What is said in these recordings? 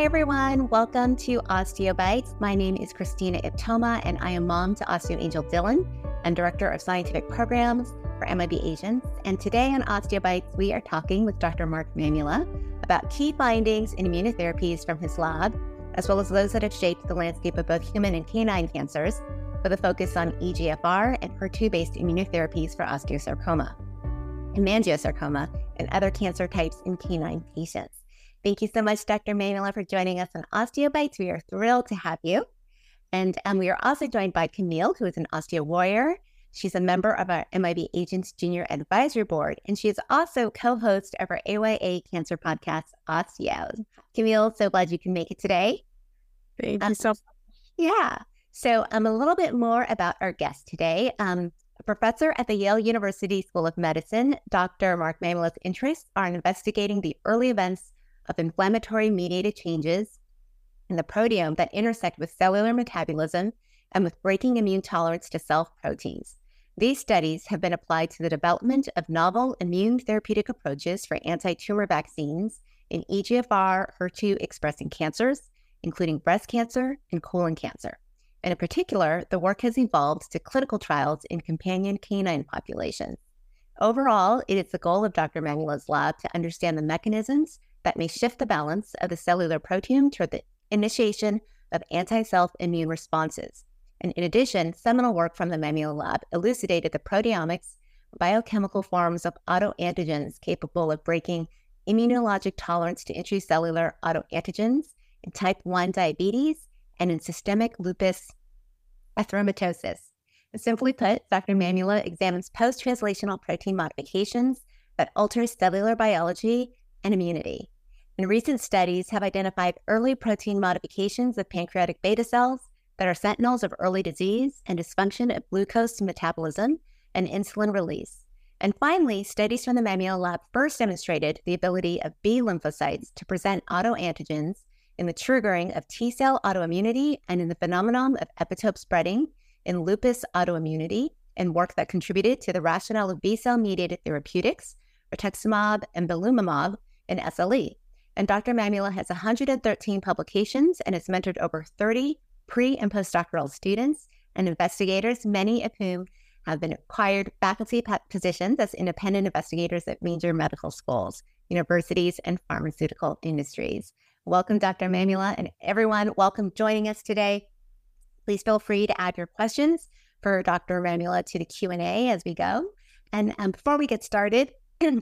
Hi, everyone. Welcome to OsteoBytes. My name is Christina Ip-Toma, and I am mom to Osteo OsteoAngel Dylan and director of scientific programs for MIB Agents. And today on OsteoBytes, we are talking with Dr. Mark Mamula about key findings in immunotherapies from his lab, as well as those that have shaped the landscape of both human and canine cancers, with a focus on EGFR and HER2 based immunotherapies for osteosarcoma, hemangiosarcoma, and other cancer types in canine patients. Thank you so much, Dr. Mamula, for joining us on OsteoBytes. We are thrilled to have you. And um, we are also joined by Camille, who is an osteo warrior. She's a member of our MIB Agents Junior Advisory Board, and she is also co host of our AYA cancer podcast, Osteo. Camille, so glad you can make it today. Thank um, you so much. Yeah. So, um, a little bit more about our guest today. Um, a professor at the Yale University School of Medicine, Dr. Mark Mamula's interests are in investigating the early events of inflammatory mediated changes in the proteome that intersect with cellular metabolism and with breaking immune tolerance to self proteins. These studies have been applied to the development of novel immune therapeutic approaches for anti tumor vaccines in EGFR HER2 expressing cancers, including breast cancer and colon cancer. And in particular, the work has evolved to clinical trials in companion canine populations. Overall, it is the goal of Dr. Mamula's lab to understand the mechanisms that may shift the balance of the cellular proteome toward the initiation of anti self immune responses. And in addition, seminal work from the Mamula Lab elucidated the proteomics, biochemical forms of autoantigens capable of breaking immunologic tolerance to intracellular autoantigens in type 1 diabetes and in systemic lupus erythematosus. Simply put, Dr. Mamula examines post translational protein modifications that alter cellular biology and immunity. And recent studies have identified early protein modifications of pancreatic beta cells that are sentinels of early disease and dysfunction of glucose metabolism and insulin release. And finally, studies from the Mamula lab first demonstrated the ability of B lymphocytes to present autoantigens in the triggering of T cell autoimmunity and in the phenomenon of epitope spreading in lupus autoimmunity and work that contributed to the rationale of B cell mediated therapeutics, rituximab and belimumab, in SLE. And Dr. Mamula has 113 publications and has mentored over 30 pre and postdoctoral students and investigators, many of whom have been acquired faculty positions as independent investigators at major medical schools, universities, and pharmaceutical industries. Welcome, Dr. Mamula, and everyone, welcome joining us today. Please feel free to add your questions for Dr. Mamula to the Q&A as we go. And um, before we get started,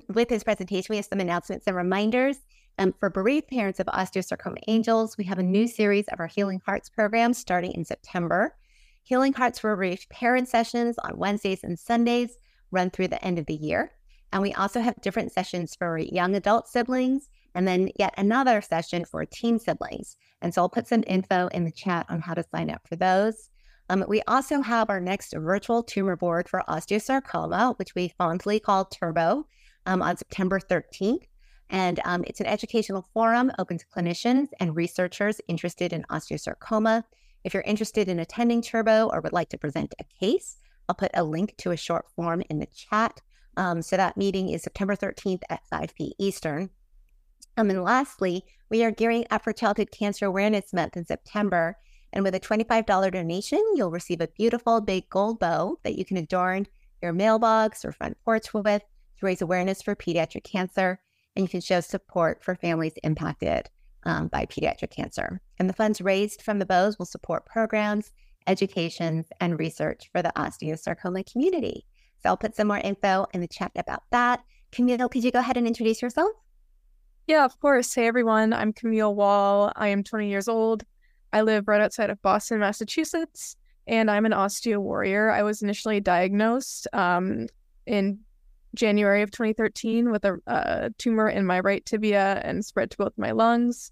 with this presentation, we have some announcements and reminders. Um, for bereaved parents of osteosarcoma angels, we have a new series of our Healing Hearts program starting in September. Healing Hearts for bereaved parent sessions on Wednesdays and Sundays run through the end of the year. And we also have different sessions for young adult siblings and then yet another session for teen siblings. And so I'll put some info in the chat on how to sign up for those. Um, we also have our next virtual tumor board for osteosarcoma, which we fondly call Turbo um, on September 13th. And um, it's an educational forum open to clinicians and researchers interested in osteosarcoma. If you're interested in attending Turbo or would like to present a case, I'll put a link to a short form in the chat. Um, so that meeting is September 13th at 5 p. Eastern. Um, and lastly, we are gearing up for Childhood Cancer Awareness Month in September. And with a $25 donation, you'll receive a beautiful big gold bow that you can adorn your mailbox or front porch with to raise awareness for pediatric cancer, and you can show support for families impacted um, by pediatric cancer. And the funds raised from the bows will support programs, educations, and research for the osteosarcoma community. So I'll put some more info in the chat about that. Camille, could you go ahead and introduce yourself? Yeah, of course. Hey, everyone. I'm Camille Wall. I am 20 years old. I live right outside of Boston, Massachusetts, and I'm an osteo warrior. I was initially diagnosed um, in January of 2013 with a, a tumor in my right tibia and spread to both my lungs.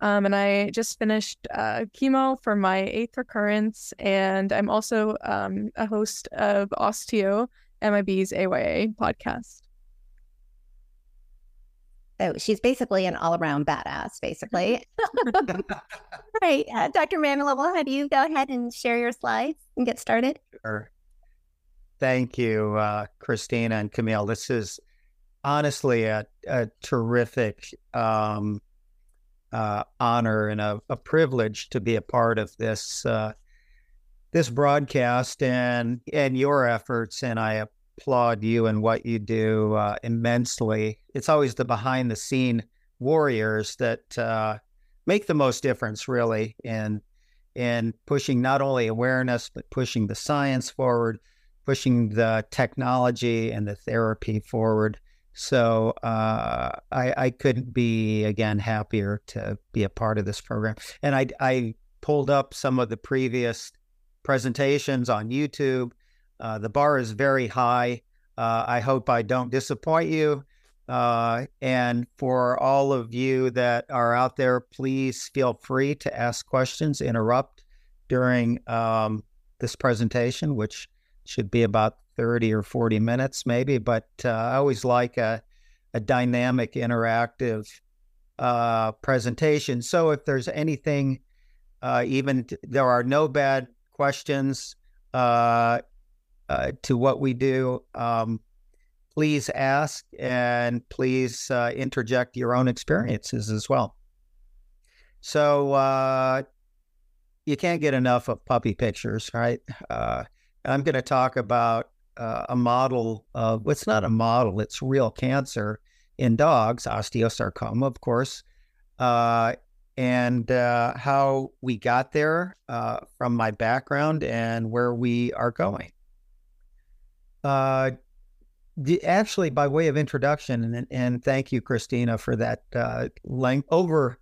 Um, and I just finished uh, chemo for my eighth recurrence, and I'm also um, a host of Osteo, MIB's AYA podcast. So she's basically an all-around badass, basically. right, uh, Dr. Mamula, we'll have you go ahead and share your slides and get started. Sure. Thank you, uh, Christina and Camille. This is honestly a, a terrific um, uh, honor and a, a, privilege to be a part of this uh, this broadcast and and your efforts. And I applaud you and what you do uh, immensely. It's always the behind the scene warriors that uh, make the most difference, really, in in pushing not only awareness but pushing the science forward, pushing the technology and the therapy forward. So uh, I, I, couldn't be again happier to be a part of this program. And I, I pulled up some of the previous presentations on YouTube. Uh, the bar is very high. Uh, I hope I don't disappoint you. Uh, and for all of you that are out there, please feel free to ask questions, interrupt during um, this presentation, which should be about 30 or 40 minutes, maybe. But uh, I always like a, a dynamic, interactive uh, presentation. So if there's anything, uh, even t- there are no bad questions uh, uh, to what we do. Um, please ask and please uh, interject your own experiences as well. So you can't get enough of puppy pictures, right? Uh, I'm going to talk about uh, a model of well, not a model; it's real cancer in dogs, osteosarcoma, of course, uh, and uh, how we got there from my background and where we are going. Uh, actually, by way of introduction, and, and thank you, Christina, for that uh, over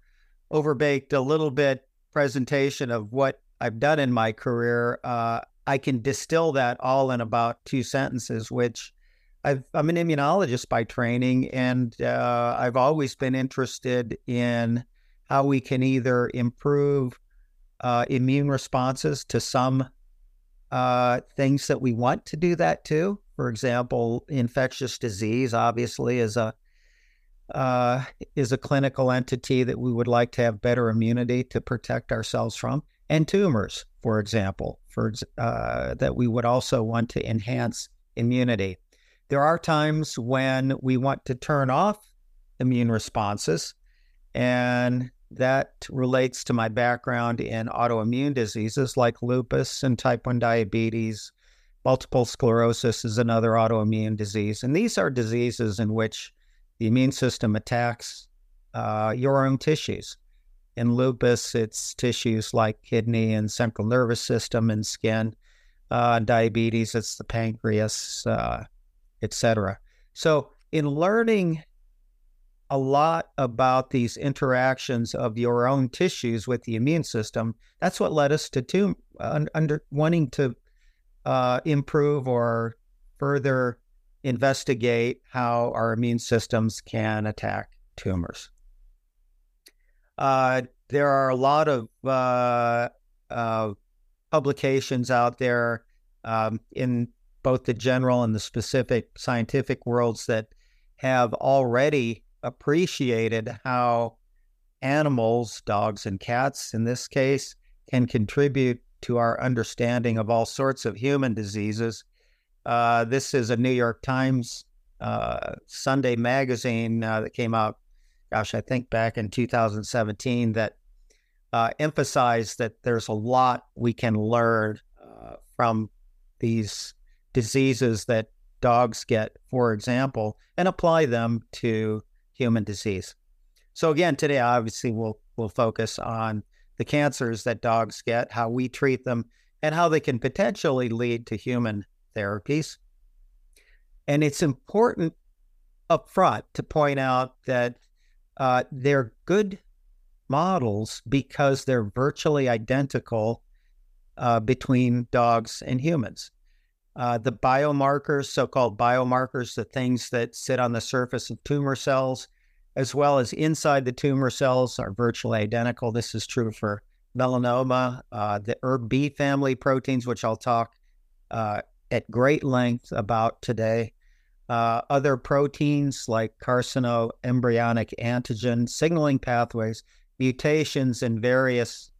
overbaked a little bit presentation of what I've done in my career. Uh, I can distill that all in about two sentences, which i am an immunologist by training, and uh, I've always been interested in how we can either improve uh, immune responses to some uh, things that we want to do that to. For example, infectious disease obviously is a uh, is a clinical entity that we would like to have better immunity to protect ourselves from, and tumors, for example, for uh, that we would also want to enhance immunity. There are times when we want to turn off immune responses, and that relates to my background in autoimmune diseases like lupus and type 1 diabetes. Multiple sclerosis is another autoimmune disease. And these are diseases in which the immune system attacks uh, your own tissues. In lupus, it's tissues like kidney and central nervous system and skin. Uh, diabetes, it's the pancreas, uh, etc. So, in learning a lot about these interactions of your own tissues with the immune system. That's what led us to tum- under wanting to uh, improve or further investigate how our immune systems can attack tumors. Uh, there are a lot of uh, uh publications out there um, in both the general and the specific scientific worlds that have already appreciated how animals, dogs and cats in this case, can contribute to our understanding of all sorts of human diseases. Uh, this is a New York Times uh, Sunday magazine uh, that came out, gosh, I think back in 2017, that uh, emphasized that there's a lot we can learn uh, from these diseases that dogs get, for example, and apply them to human disease. So again, today obviously we'll we'll focus on the cancers that dogs get, how we treat them, and how they can potentially lead to human therapies. And it's important up front to point out that uh, they're good models because they're virtually identical uh, between dogs and humans. Uh, the biomarkers, so called biomarkers, the things that sit on the surface of tumor cells, as well as inside the tumor cells, are virtually identical. This is true for melanoma, uh, the ErbB family proteins, which I'll talk uh, at great length about today. Uh, other proteins like carcinoembryonic antigen signaling pathways, mutations in various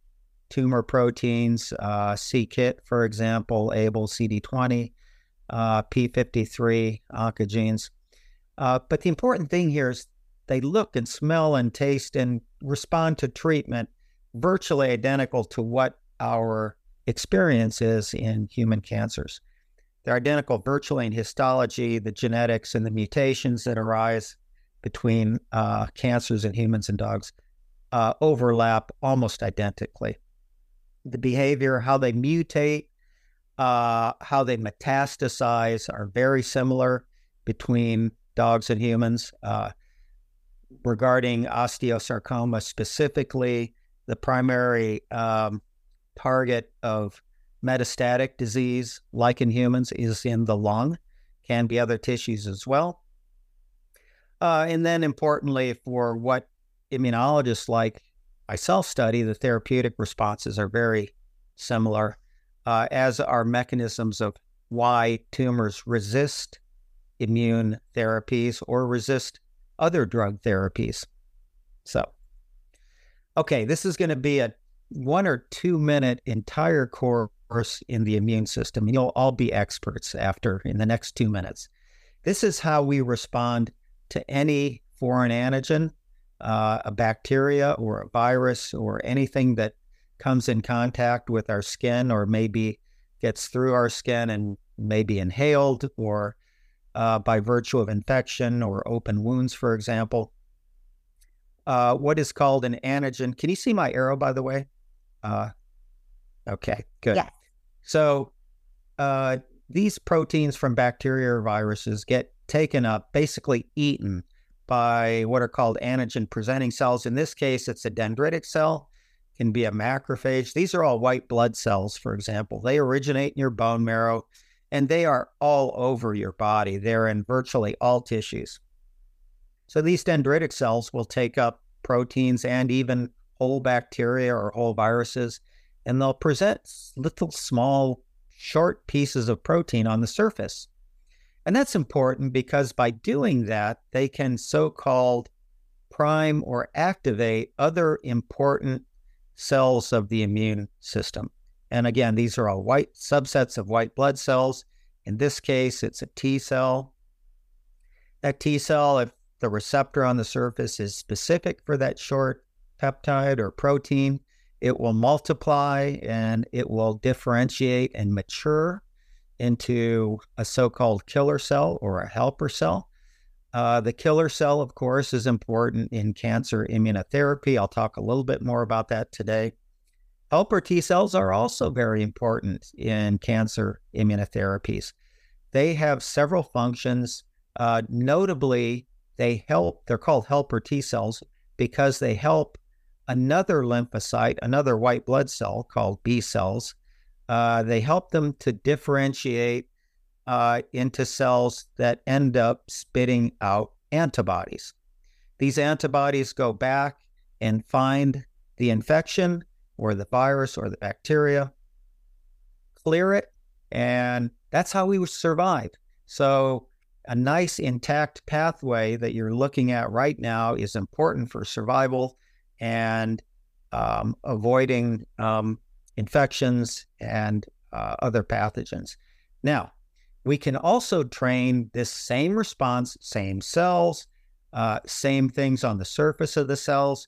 tumor proteins, uh, c-KIT, for example, ABL, CD20, uh, P53 oncogenes. Uh, but the important thing here is they look and smell and taste and respond to treatment virtually identical to what our experience is in human cancers. They're identical virtually in histology, the genetics, and the mutations that arise between uh, cancers in humans and dogs uh, overlap almost identically. The behavior, how they mutate, uh, how they metastasize are very similar between dogs and humans. Uh, regarding osteosarcoma specifically, the primary um, target of metastatic disease, like in humans, is in the lung, can be other tissues as well. Uh, and then, importantly, for what immunologists like myself study, the therapeutic responses are very similar, uh, as are mechanisms of why tumors resist immune therapies or resist other drug therapies. So, okay, this is going to be a one or two minute entire course in the immune system. You'll all be experts after in the next two minutes. This is how we respond to any foreign antigen, uh, a bacteria or a virus or anything that comes in contact with our skin or maybe gets through our skin and maybe inhaled or uh, by virtue of infection or open wounds, for example. Uh, what is called an antigen. Can you see my arrow, by the way? Okay, good. Yes. So uh, these proteins from bacteria or viruses get taken up, basically eaten by what are called antigen presenting cells. In this case, it's a dendritic cell, can be a macrophage. These are all white blood cells, for example. They originate in your bone marrow and they are all over your body. They're in virtually all tissues. So these dendritic cells will take up proteins and even whole bacteria or whole viruses, and they'll present little small, short pieces of protein on the surface. And that's important because by doing that, they can so called prime or activate other important cells of the immune system. And again, these are all white subsets of white blood cells. In this case, it's a T cell. That T cell, if the receptor on the surface is specific for that short peptide or protein, it will multiply and it will differentiate and mature into a so called killer cell or a helper cell. Uh, the killer cell, of course, is important in cancer immunotherapy. I'll talk a little bit more about that today. Helper T cells are also very important in cancer immunotherapies. They have several functions. Uh, notably, they help, they're called helper T cells because they help another lymphocyte, another white blood cell called B cells. Uh, they help them to differentiate uh, into cells that end up spitting out antibodies. These antibodies go back and find the infection or the virus or the bacteria, clear it, and that's how we survive. So, a nice intact pathway that you're looking at right now is important for survival and um, avoiding um, infections and uh, other pathogens. Now, we can also train this same response, same cells, uh, same things on the surface of the cells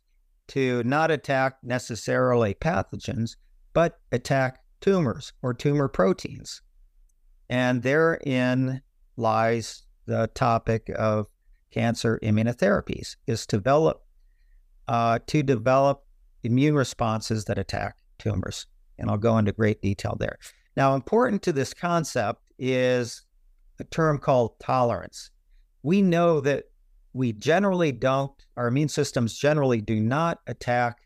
to not attack necessarily pathogens, but attack tumors or tumor proteins. And therein lies the topic of cancer immunotherapies is to develop uh, to develop immune responses that attack tumors. And I'll go into great detail there. Now, important to this concept is a term called tolerance. We know that we generally don't, our immune systems generally do not attack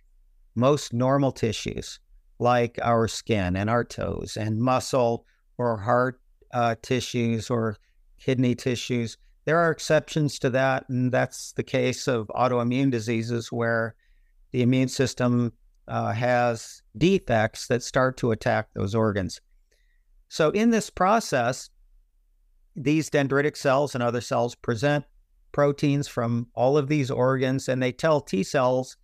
most normal tissues like our skin and our toes and muscle or heart uh, tissues or kidney tissues. There are exceptions to that, and that's the case of autoimmune diseases where the immune system uh, has defects that start to attack those organs. So, in this process, these dendritic cells and other cells present proteins from all of these organs, and they tell T cells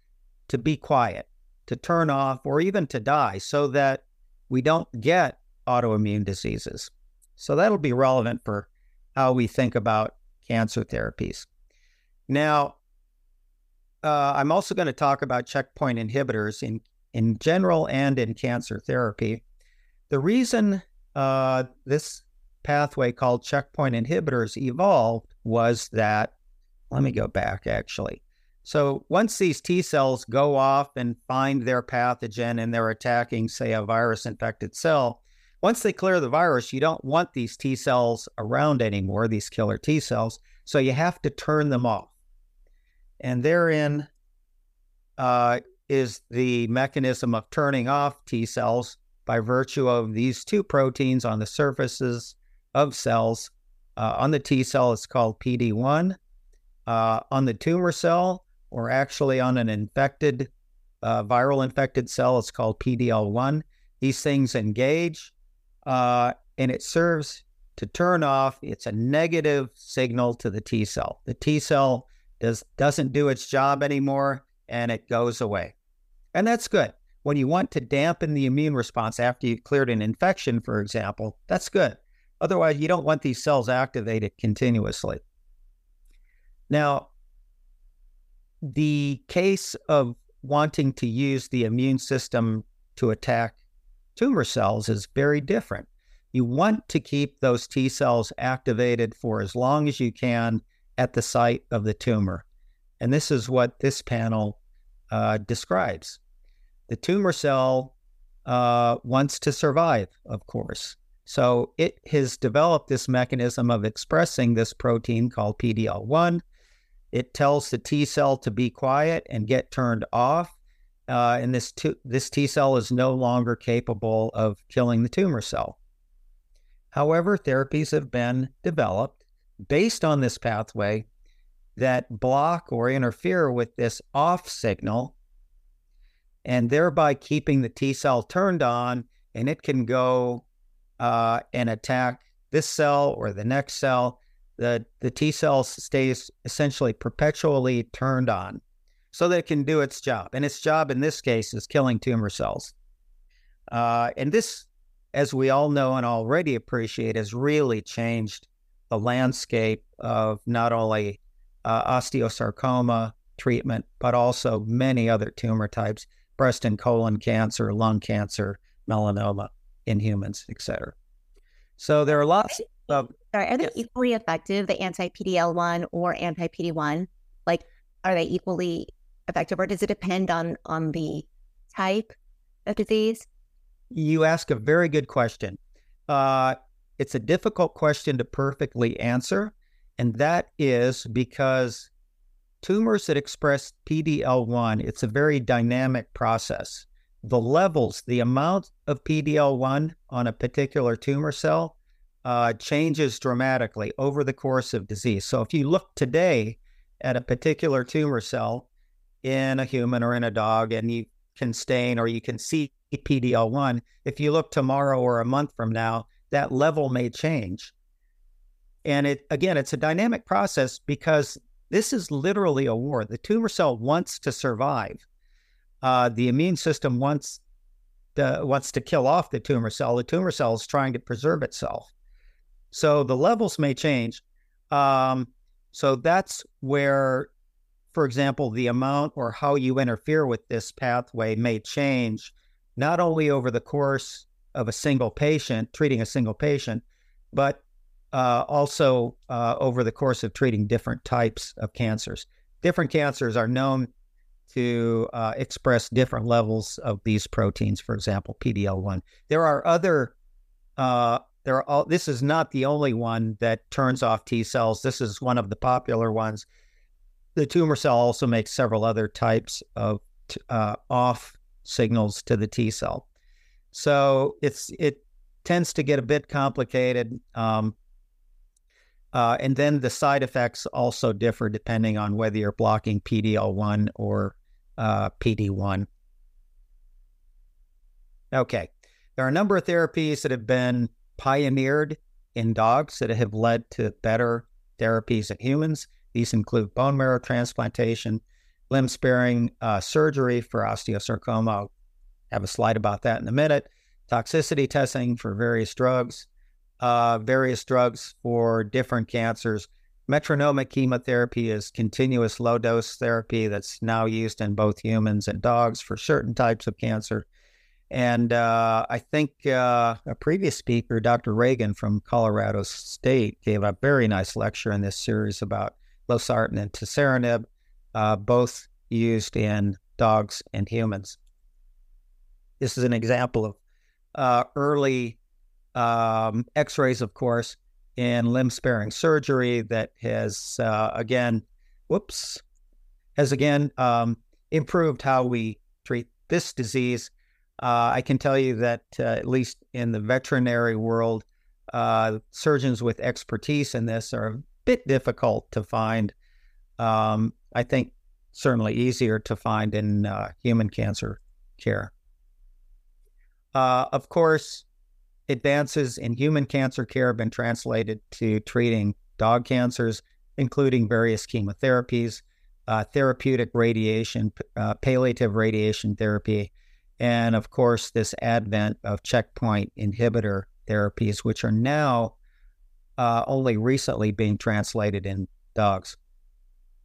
to be quiet, to turn off, or even to die so that we don't get autoimmune diseases. So, that'll be relevant for how we think about cancer therapies. Now, uh, I'm also going to talk about checkpoint inhibitors in, in general and in cancer therapy. The reason uh, this pathway called checkpoint inhibitors evolved was that, let me go back actually. So once these T cells go off and find their pathogen and they're attacking, say, a virus infected cell, once they clear the virus, you don't want these T cells around anymore, these killer T cells. So you have to turn them off. And therein uh, is the mechanism of turning off T cells by virtue of these two proteins on the surfaces of cells. Uh, on the T cell, it's called PD1. Uh, on the tumor cell, or actually on an infected, uh, viral infected cell, it's called PDL1. These things engage, uh, and it serves to turn off. It's a negative signal to the T cell. The T cell does doesn't do its job anymore, and it goes away, and that's good. When you want to dampen the immune response after you've cleared an infection, for example, that's good. Otherwise, you don't want these cells activated continuously. Now, the case of wanting to use the immune system to attack tumor cells is very different. You want to keep those T cells activated for as long as you can at the site of the tumor. And this is what this panel uh, describes. The tumor cell uh, wants to survive, of course. So it has developed this mechanism of expressing this protein called PDL1. It tells the T cell to be quiet and get turned off. Uh, and this, t- this T cell is no longer capable of killing the tumor cell. However, therapies have been developed based on this pathway that block or interfere with this off signal and thereby keeping the T cell turned on and it can go uh, and attack this cell or the next cell, the, the T cell stays essentially perpetually turned on so that it can do its job. And its job in this case is killing tumor cells. Uh, and this, as we all know and already appreciate, has really changed the landscape of not only uh, osteosarcoma treatment, but also many other tumor types breast and colon cancer, lung cancer, melanoma in humans, et cetera. So there are lots of. Sorry, are they yes. equally effective, the anti PDL one or anti PD one? Like, are they equally effective, or does it depend on on the type of disease? You ask a very good question. Uh, it's a difficult question to perfectly answer, and that is because tumors that express PDL1, it's a very dynamic process the levels, the amount of PDL1 on a particular tumor cell uh, changes dramatically over the course of disease. So if you look today at a particular tumor cell in a human or in a dog, and you can stain or you can see PDL1, if you look tomorrow or a month from now, that level may change. And it again, it's a dynamic process because this is literally a war. The tumor cell wants to survive uh, the immune system wants to, wants to kill off the tumor cell. The tumor cell is trying to preserve itself. So the levels may change. Um, so that's where, for example, the amount or how you interfere with this pathway may change, not only over the course of a single patient, treating a single patient, but uh, also uh, over the course of treating different types of cancers. Different cancers are known to uh, express different levels of these proteins, for example, PDL1. There are other, uh, there are all, this is not the only one that turns off T cells. This is one of the popular ones. The tumor cell also makes several other types of uh, off signals to the T cell. So it's it tends to get a bit complicated. Um, uh, and then the side effects also differ depending on whether you're blocking PDL1 or uh, PD1. Okay. There are a number of therapies that have been pioneered in dogs that have led to better therapies in humans. These include bone marrow transplantation, limb sparing uh, surgery for osteosarcoma. I'll have a slide about that in a minute. Toxicity testing for various drugs, uh, various drugs for different cancers, Metronomic chemotherapy is continuous low dose therapy that's now used in both humans and dogs for certain types of cancer. And uh, I think uh, a previous speaker, Dr. Regan from Colorado State, gave a very nice lecture in this series about losartan and toceranib, uh, both used in dogs and humans. This is an example of uh, early um, x rays, of course, in limb sparing surgery that has, uh, again, whoops, has again um, improved how we treat this disease. Uh, I can tell you that, uh, at least in the veterinary world, uh, surgeons with expertise in this are bit difficult to find. Um, I think certainly easier to find in uh, human cancer care. Uh, of course, advances in human cancer care have been translated to treating dog cancers, including various chemotherapies, uh, therapeutic radiation, uh, palliative radiation therapy, and of course, this advent of checkpoint inhibitor therapies, which are now uh, only recently being translated in dogs.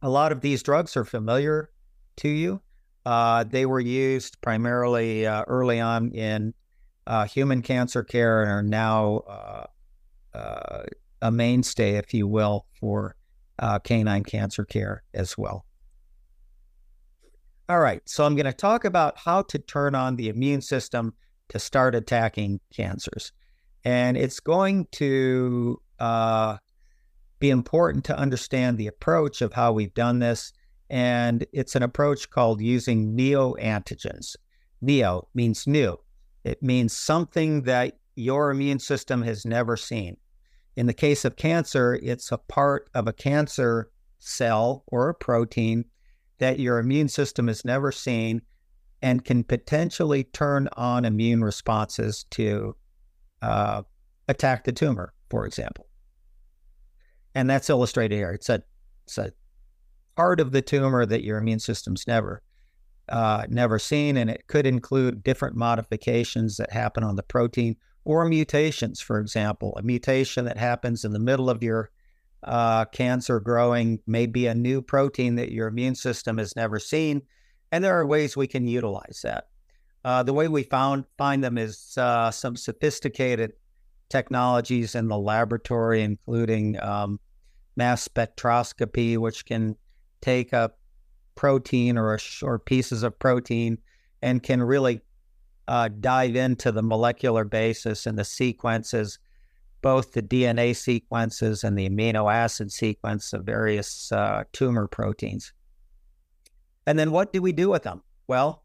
A lot of these drugs are familiar to you. Uh, they were used primarily uh, early on in uh, human cancer care and are now uh, uh, a mainstay, if you will, for canine cancer care as well. All right, so I'm going to talk about how to turn on the immune system to start attacking cancers. And it's going to be important to understand the approach of how we've done this. And it's an approach called using neoantigens. Neo means new, it means something that your immune system has never seen. In the case of cancer, it's a part of a cancer cell or a protein that your immune system has never seen and can potentially turn on immune responses to uh, attack the tumor, for example and that's illustrated here. It's a it's a part of the tumor that your immune system's never uh, never seen, and it could include different modifications that happen on the protein or mutations. For example, a mutation that happens in the middle of your uh, cancer growing may be a new protein that your immune system has never seen, and there are ways we can utilize that. Uh, the way we found find them is uh, some sophisticated technologies in the laboratory, including um, mass spectroscopy, which can take a protein or, a, or pieces of protein and can really uh, dive into the molecular basis and the sequences, both the DNA sequences and the amino acid sequence of various uh, tumor proteins. And then what do we do with them? Well,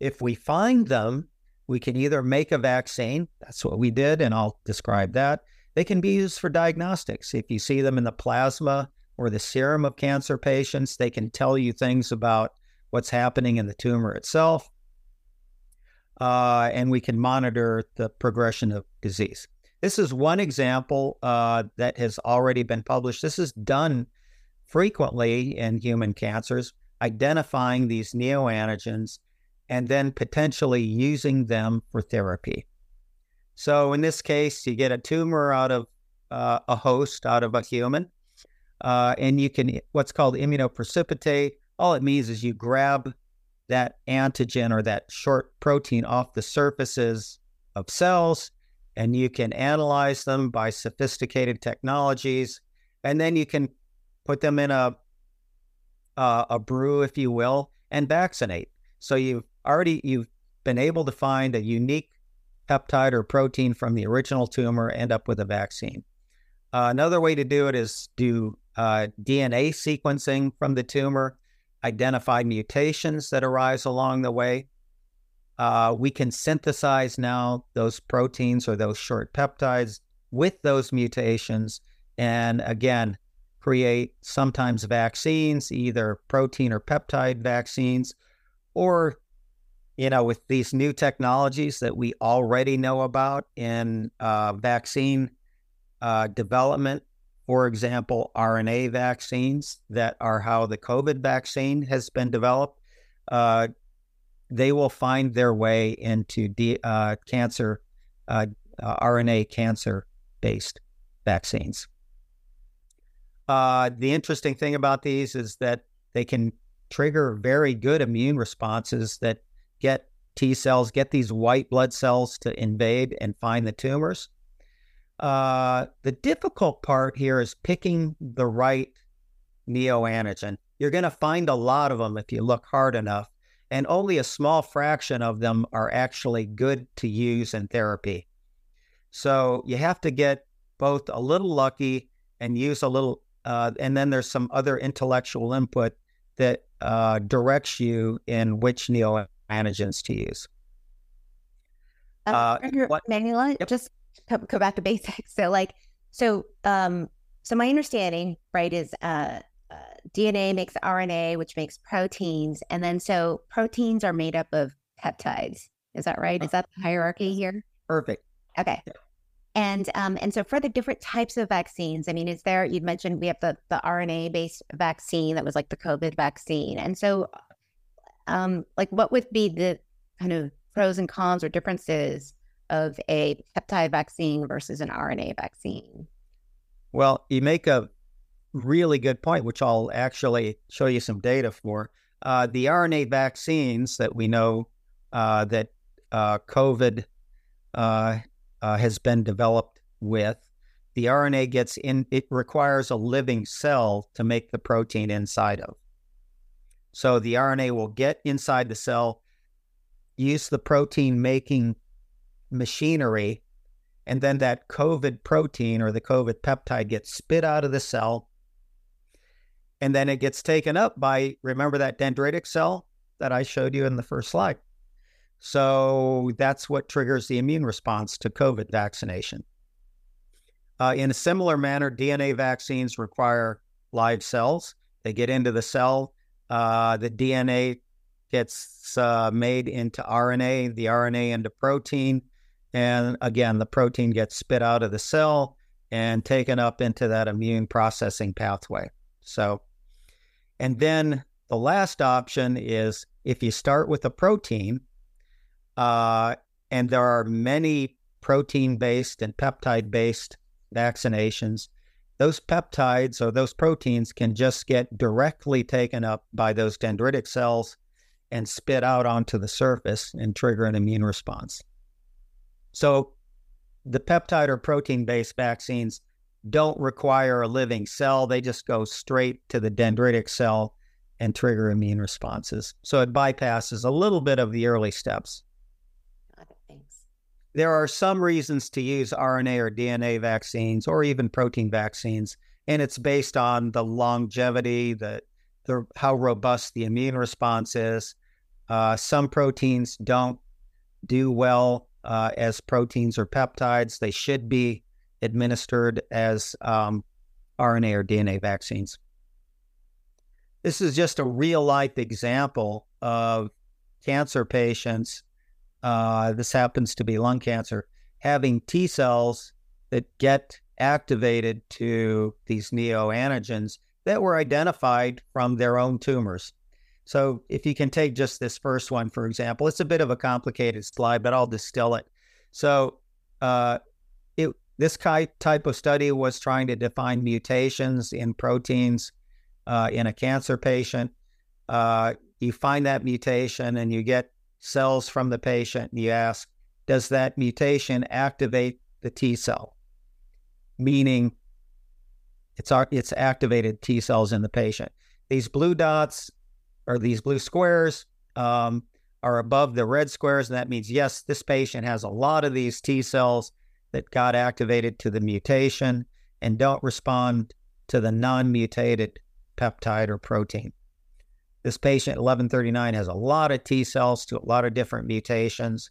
if we find them we can either make a vaccine, that's what we did, and I'll describe that. They can be used for diagnostics. If you see them in the plasma or the serum of cancer patients, they can tell you things about what's happening in the tumor itself. Uh, and we can monitor the progression of disease. This is one example uh, that has already been published. This is done frequently in human cancers, identifying these neoantigens and then potentially using them for therapy. So in this case, you get a tumor out of uh, a host, out of a human, uh, and you can what's called immunoprecipitate. All it means is you grab that antigen or that short protein off the surfaces of cells, and you can analyze them by sophisticated technologies, and then you can put them in a uh, a brew, if you will, and vaccinate. So you've already you've been able to find a unique peptide or protein from the original tumor, end up with a vaccine. Uh, another way to do it is do uh, DNA sequencing from the tumor, identify mutations that arise along the way. Uh, we can synthesize now those proteins or those short peptides with those mutations, and again, create sometimes vaccines, either protein or peptide vaccines, or you know, with these new technologies that we already know about in uh, vaccine uh, development, for example, RNA vaccines that are how the COVID vaccine has been developed, uh, they will find their way into de- uh, cancer, uh, uh, RNA cancer based vaccines. The interesting thing about these is that they can trigger very good immune responses that get T cells, get these white blood cells to invade and find the tumors. Uh, the difficult part here is picking the right neoantigen. You're going to find a lot of them if you look hard enough, and only a small fraction of them are actually good to use in therapy. So you have to get both a little lucky and use a little, uh, and then there's some other intellectual input that uh, directs you in which neoantigens to use. Uh, what, Mamula, yep. just go, go back to basics. So, like, so, um, so my understanding, right, is uh, uh, DNA makes RNA, which makes proteins, and then so proteins are made up of peptides. Is that right? Is that the hierarchy here? Perfect. Okay. And um, and so for the different types of vaccines, I mean, is there? You mentioned we have the the RNA based vaccine that was like the COVID vaccine, and so, um, like, what would be the kind of pros and cons or differences of a peptide vaccine versus an RNA vaccine? Well, you make a really good point, which I'll actually show you some data for. Uh, the RNA vaccines that we know uh, that uh, COVID uh, uh, has been developed with, the RNA gets in, it requires a living cell to make the protein inside of. So the RNA will get inside the cell, use the protein making machinery, and then that COVID protein or the COVID peptide gets spit out of the cell. And then it gets taken up by, remember that dendritic cell that I showed you in the first slide? So that's what triggers the immune response to COVID vaccination. Uh, in a similar manner, DNA vaccines require live cells. They get into the cell. Uh, the DNA gets uh, made into RNA, the RNA into protein. And again, the protein gets spit out of the cell and taken up into that immune processing pathway. So, and then the last option is if you start with a protein, uh, and there are many protein based and peptide based vaccinations. Those peptides or those proteins can just get directly taken up by those dendritic cells and spit out onto the surface and trigger an immune response. So, the peptide or protein based vaccines don't require a living cell, they just go straight to the dendritic cell and trigger immune responses. So, it bypasses a little bit of the early steps. There are some reasons to use RNA or DNA vaccines or even protein vaccines, and it's based on the longevity, the, the how robust the immune response is. Uh, some proteins don't do well uh, as proteins or peptides. They should be administered as um, RNA or DNA vaccines. This is just a real life example of cancer patients uh, this happens to be lung cancer, having T cells that get activated to these neoantigens that were identified from their own tumors. So, if you can take just this first one, for example, it's a bit of a complicated slide, but I'll distill it. So, uh, it, this type of study was trying to define mutations in proteins uh, in a cancer patient. Uh, you find that mutation and you get cells from the patient and you ask, does that mutation activate the T cell? Meaning it's, it's activated T cells in the patient. These blue dots or these blue squares um, are above the red squares. And that means, yes, this patient has a lot of these T cells that got activated to the mutation and don't respond to the non mutated peptide or protein. This patient, 1139, has a lot of T cells to a lot of different mutations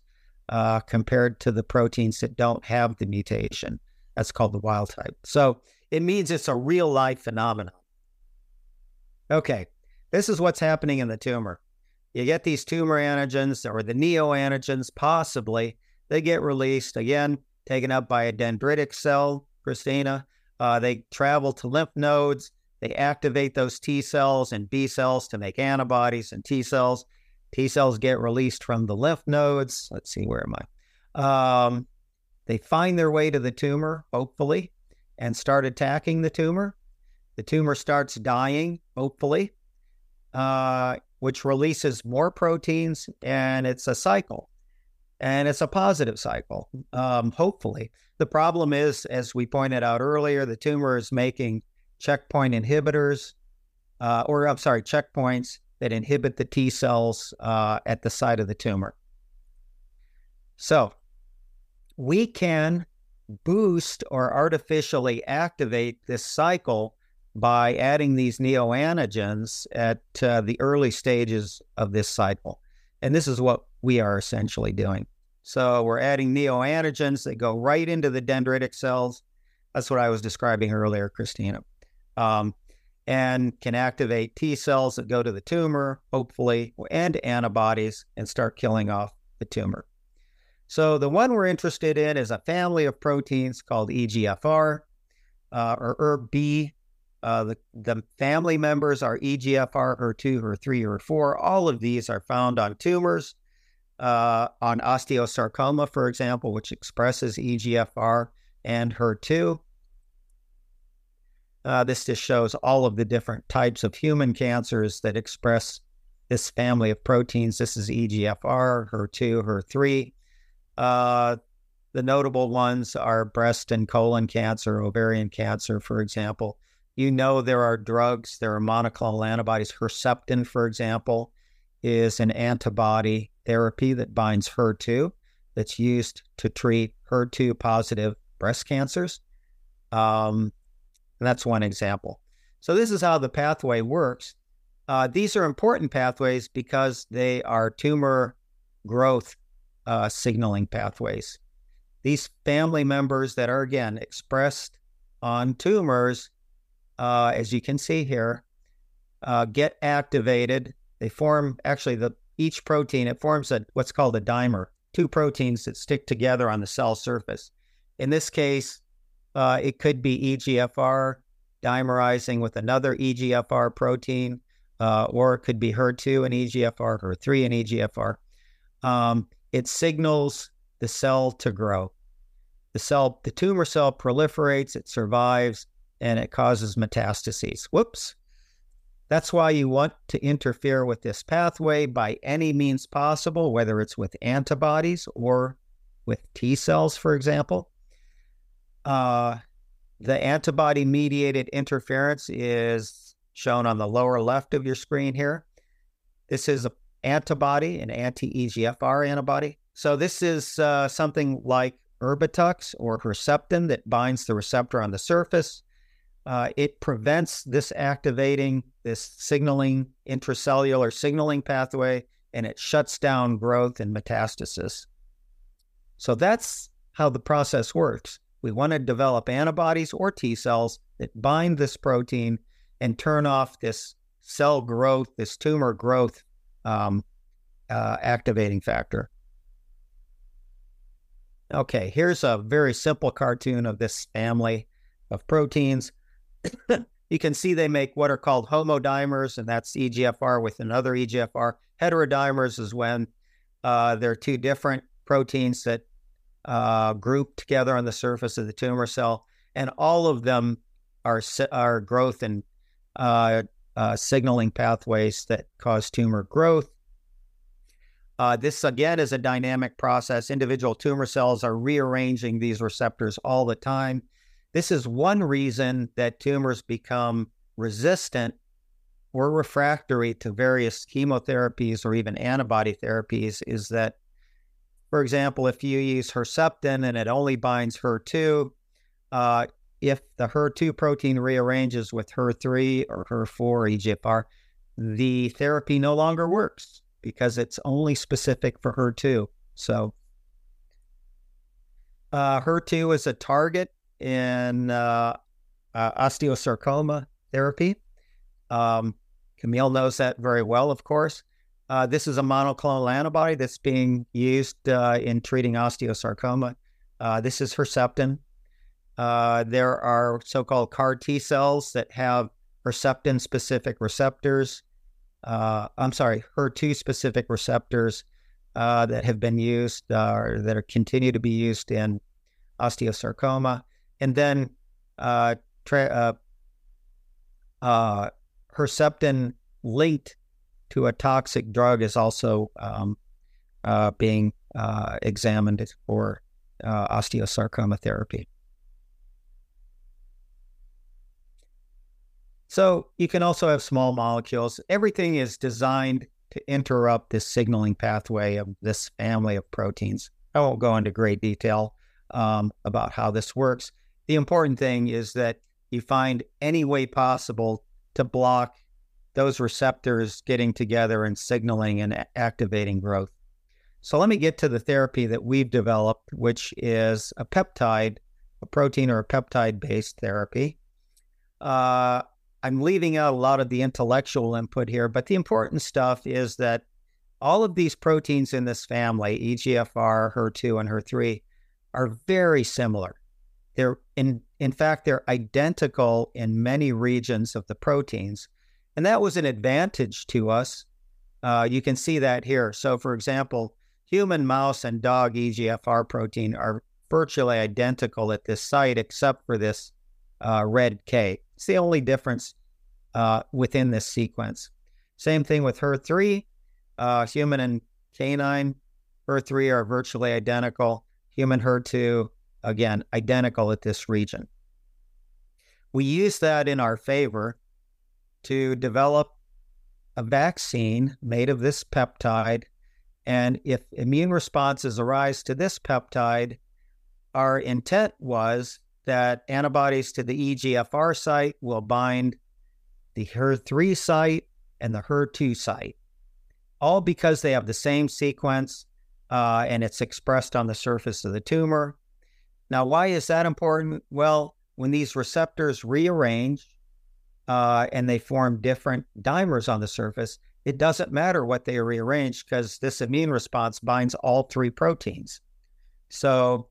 uh, compared to the proteins that don't have the mutation. That's called the wild type. So it means it's a real life phenomenon. Okay, this is what's happening in the tumor. You get these tumor antigens or the neoantigens, possibly, they get released again, taken up by a dendritic cell, Christina. Uh, they travel to lymph nodes. They activate those T cells and B cells to make antibodies and T cells. T cells get released from the lymph nodes. Let's see, where am I? Um, they find their way to the tumor, hopefully, and start attacking the tumor. the tumor starts dying, hopefully, uh, which releases more proteins, and it's a cycle. And it's a positive cycle, um, hopefully. The problem is, as we pointed out earlier, the tumor is making checkpoint inhibitors, uh, or I'm sorry, checkpoints that inhibit the T cells uh, at the site of the tumor. So we can boost or artificially activate this cycle by adding these neoantigens at uh, the early stages of this cycle. And this is what we are essentially doing. So we're adding neoantigens that go right into the dendritic cells. That's what I was describing earlier, Christina. Um, and can activate T cells that go to the tumor, hopefully, and antibodies and start killing off the tumor. So the one we're interested in is a family of proteins called EGFR uh, or ERB. Uh, the, the family members are EGFR, HER2, HER3, HER4. All of these are found on tumors, uh, on osteosarcoma, for example, which expresses EGFR and HER2. Uh, this just shows all of the different types of human cancers that express this family of proteins. This is EGFR, HER2, HER3. Uh, the notable ones are breast and colon cancer, ovarian cancer, for example. You know there are drugs, there are monoclonal antibodies. Herceptin, for example, is an antibody therapy that binds HER2 that's used to treat HER2 positive breast cancers. Um, and that's one example. So, this is how the pathway works. Uh, these are important pathways because they are tumor growth uh, signaling pathways. These family members that are, again, expressed on tumors, uh, as you can see here, uh, get activated. They form actually the each protein. It forms a what's called a dimer, two proteins that stick together on the cell surface. In this case, uh, it could be EGFR dimerizing with another EGFR protein, uh, or it could be HER2 and EGFR, HER3 and EGFR. Um, it signals the cell to grow. The cell, the tumor cell proliferates, it survives, and it causes metastases. Whoops. That's why you want to interfere with this pathway by any means possible, whether it's with antibodies or with T cells, for example. Uh, the antibody mediated interference is shown on the lower left of your screen here. This is an antibody, an anti EGFR antibody. So this is uh, something like Erbitux or Herceptin that binds the receptor on the surface. Uh, it prevents this activating this signaling intracellular signaling pathway and it shuts down growth and metastasis. So that's how the process works. We want to develop antibodies or T cells that bind this protein and turn off this cell growth, this tumor growth um, uh, activating factor. Okay, here's a very simple cartoon of this family of proteins. you can see they make what are called homodimers, and that's EGFR with another EGFR. Heterodimers is when uh, there are two different proteins that uh, group together on the surface of the tumor cell, and all of them are are growth and uh, uh, signaling pathways that cause tumor growth. Uh, this again is a dynamic process. Individual tumor cells are rearranging these receptors all the time. This is one reason that tumors become resistant or refractory to various chemotherapies or even antibody therapies is that, for example, if you use Herceptin and it only binds HER2, uh, if the HER2 protein rearranges with HER3 or HER4 or EGFR, the therapy no longer works because it's only specific for HER2. So uh, HER2 is a target in uh, uh, osteosarcoma therapy. Um, Camille knows that very well, of course. Uh, this is a monoclonal antibody that's being used uh, in treating osteosarcoma. Uh, this is Herceptin. Uh, there are so called CAR T cells that have Herceptin specific receptors. Uh, I'm sorry, HER2 specific receptors uh, that have been used or that are continue to be used in osteosarcoma. And then tra- Herceptin linked to a toxic drug is also um, uh, being uh, examined for uh, osteosarcoma therapy. So you can also have small molecules. Everything is designed to interrupt this signaling pathway of this family of proteins. I won't go into great detail um, about how this works. The important thing is that you find any way possible to block those receptors getting together and signaling and activating growth. So let me get to the therapy that we've developed, which is a peptide, a protein or a peptide based therapy. Uh, I'm leaving out a lot of the intellectual input here, but the important stuff is that all of these proteins in this family, EGFR, HER2, and HER3, are very similar. They're in in fact they're identical in many regions of the proteins, and that was an advantage to us. Uh, you can see that here. So, for example, human, mouse, and dog EGFR protein are virtually identical at this site, except for this uh, red K. It's the only difference uh, within this sequence. Same thing with HER3. Uh, human and canine HER3 are virtually identical. Human HER2, again, identical at this region. We use that in our favor to develop a vaccine made of this peptide. And if immune responses arise to this peptide, our intent was that antibodies to the EGFR site will bind the HER3 site and the HER2 site, all because they have the same sequence uh, and it's expressed on the surface of the tumor. Now, why is that important? Well, when these receptors rearrange uh, and they form different dimers on the surface, it doesn't matter what they rearrange because this immune response binds all three proteins. So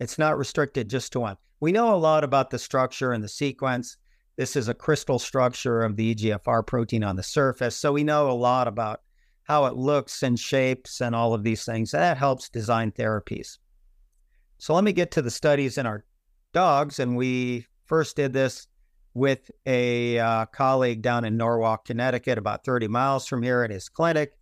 it's not restricted just to one. We know a lot about the structure and the sequence. This is a crystal structure of the EGFR protein on the surface. So we know a lot about how it looks and shapes and all of these things. That helps design therapies. So let me get to the studies in our dogs. And we first did this with a uh, colleague down in Norwalk, Connecticut, about 30 miles from here at his clinic,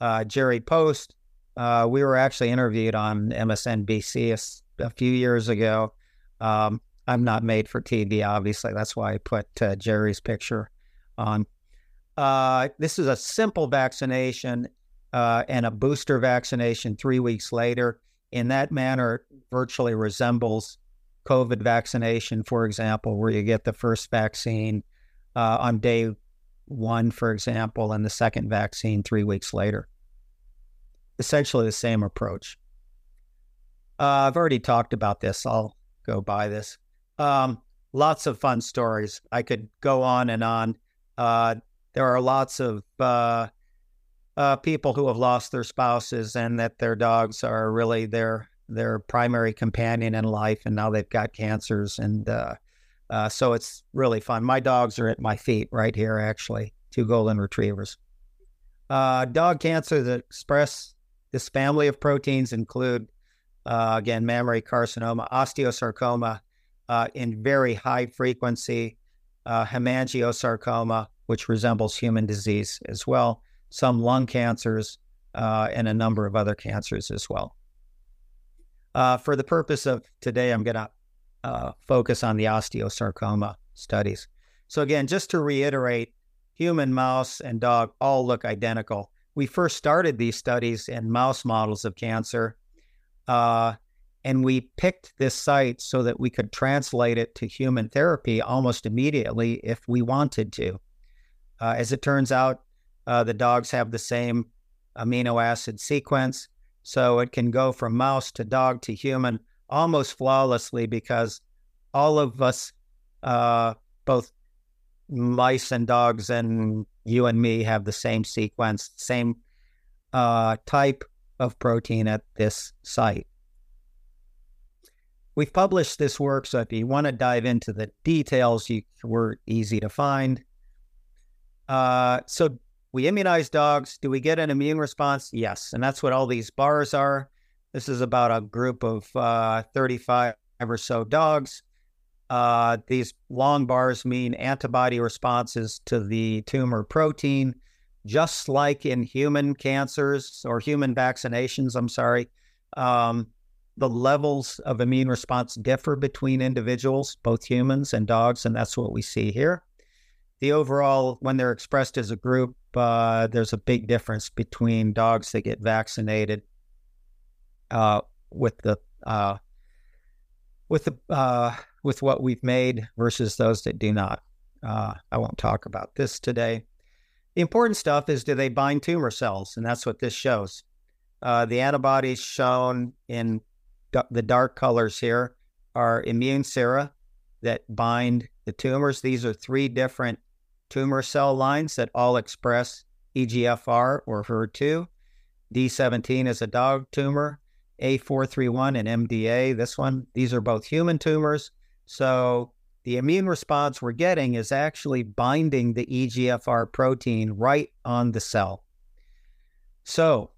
uh, Jerry Post. Uh, we were actually interviewed on MSNBC a, a few years ago. Um, I'm not made for TV, obviously. That's why I put uh, Jerry's picture on. Uh, this is a simple vaccination uh, and a booster vaccination three weeks later. In that manner, virtually resembles COVID vaccination, for example, where you get the first vaccine uh, on day one, for example, and the second vaccine three weeks later. Essentially the same approach. Uh, I've already talked about this. I'll go by this. Um, lots of fun stories. I could go on and on. Uh, there are lots of uh, uh, people who have lost their spouses and that their dogs are really their their primary companion in life, and now they've got cancers, and uh, uh, so it's really fun. My dogs are at my feet right here, actually, two golden retrievers. Uh, dog cancer that express this family of proteins include, again, mammary carcinoma, osteosarcoma, uh, in very high frequency uh, hemangiosarcoma, which resembles human disease as well, some lung cancers, uh, and a number of other cancers as well. Uh, for the purpose of today, I'm going to uh, focus on the osteosarcoma studies. So, again, just to reiterate, human, mouse, and dog all look identical. We first started these studies in mouse models of cancer. Uh, and we picked this site so that we could translate it to human therapy almost immediately if we wanted to. Uh, as it turns out, uh, the dogs have the same amino acid sequence. So it can go from mouse to dog to human almost flawlessly because all of us, uh, both mice and dogs and you and me, have the same sequence, same uh, type of protein at this site. We've published this work, so if you want to dive into the details, you were easy to find. Uh, so we immunize dogs. Do we get an immune response? Yes, and that's what all these bars are. This is about a group of uh, 35 or so dogs. Uh, these long bars mean antibody responses to the tumor protein, just like in human cancers or human vaccinations. I'm sorry. Um, the levels of immune response differ between individuals, both humans and dogs, and that's what we see here. The overall, when they're expressed as a group, uh, there's a big difference between dogs that get vaccinated uh, with the uh, with the uh, with what we've made versus those that do not. Uh, I won't talk about this today. The important stuff is do they bind tumor cells, and that's what this shows. Uh, the antibodies shown in the dark colors here are immune sera that bind the tumors. These are three different tumor cell lines that all express EGFR or HER2. D17 is a dog tumor, A431 and MDA, this one. These are both human tumors. So the immune response we're getting is actually binding the EGFR protein right on the cell. So,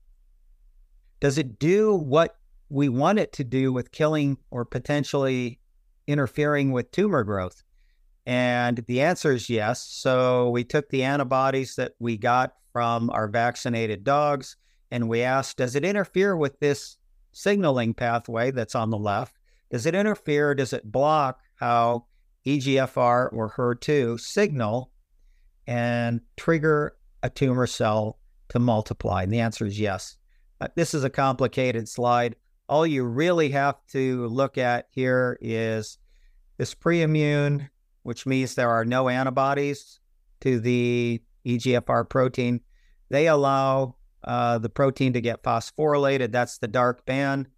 does it do what we want it to do with killing or potentially interfering with tumor growth? And the answer is yes. So we took the antibodies that we got from our vaccinated dogs and we asked, does it interfere with this signaling pathway that's on the left? Does it interfere? Does it block how EGFR or HER2 signal and trigger a tumor cell to multiply? And the answer is yes. Uh, this is a complicated slide. All you really have to look at here is this pre-immune which means there are no antibodies to the EGFR protein. They allow uh, the protein to get phosphorylated. That's the dark band.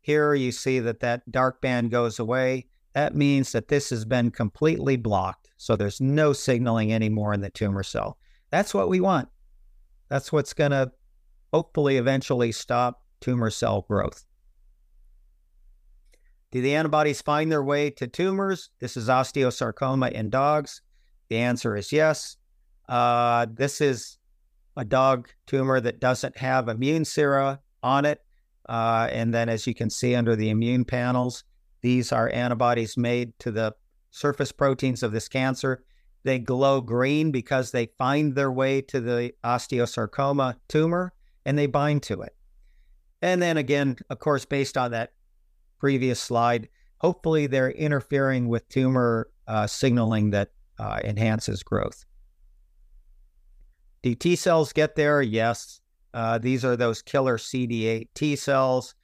Here you see that that dark band goes away. That means that this has been completely blocked. So there's no signaling anymore in the tumor cell. That's what we want. That's what's going to hopefully eventually stop tumor cell growth. Do the antibodies find their way to tumors? This is osteosarcoma in dogs. The answer is yes. Uh, this is a dog tumor that doesn't have immune sera on it. Uh, and then, as you can see under the immune panels, these are antibodies made to the surface proteins of this cancer. They glow green because they find their way to the osteosarcoma tumor and they bind to it. And then again, of course, based on that previous slide. Hopefully, they're interfering with tumor uh, signaling that uh, enhances growth. Do T cells get there? Yes. Uh, these are those killer CD8 T cells.